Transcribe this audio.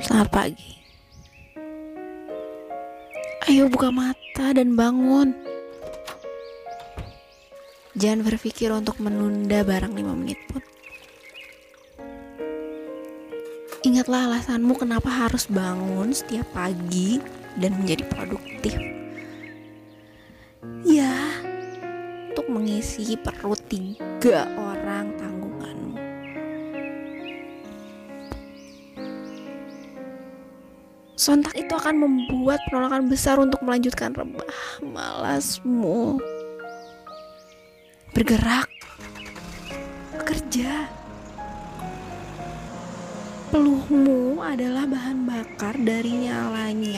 Selamat pagi. Ayo buka mata dan bangun. Jangan berpikir untuk menunda barang 5 menit pun. Ingatlah alasanmu kenapa harus bangun setiap pagi dan menjadi produktif. Ya, untuk mengisi perut tiga orang tanggunganmu. Sontak itu akan membuat penolakan besar untuk melanjutkan rebah malasmu. Bergerak, bekerja. Peluhmu adalah bahan bakar dari nyalanya.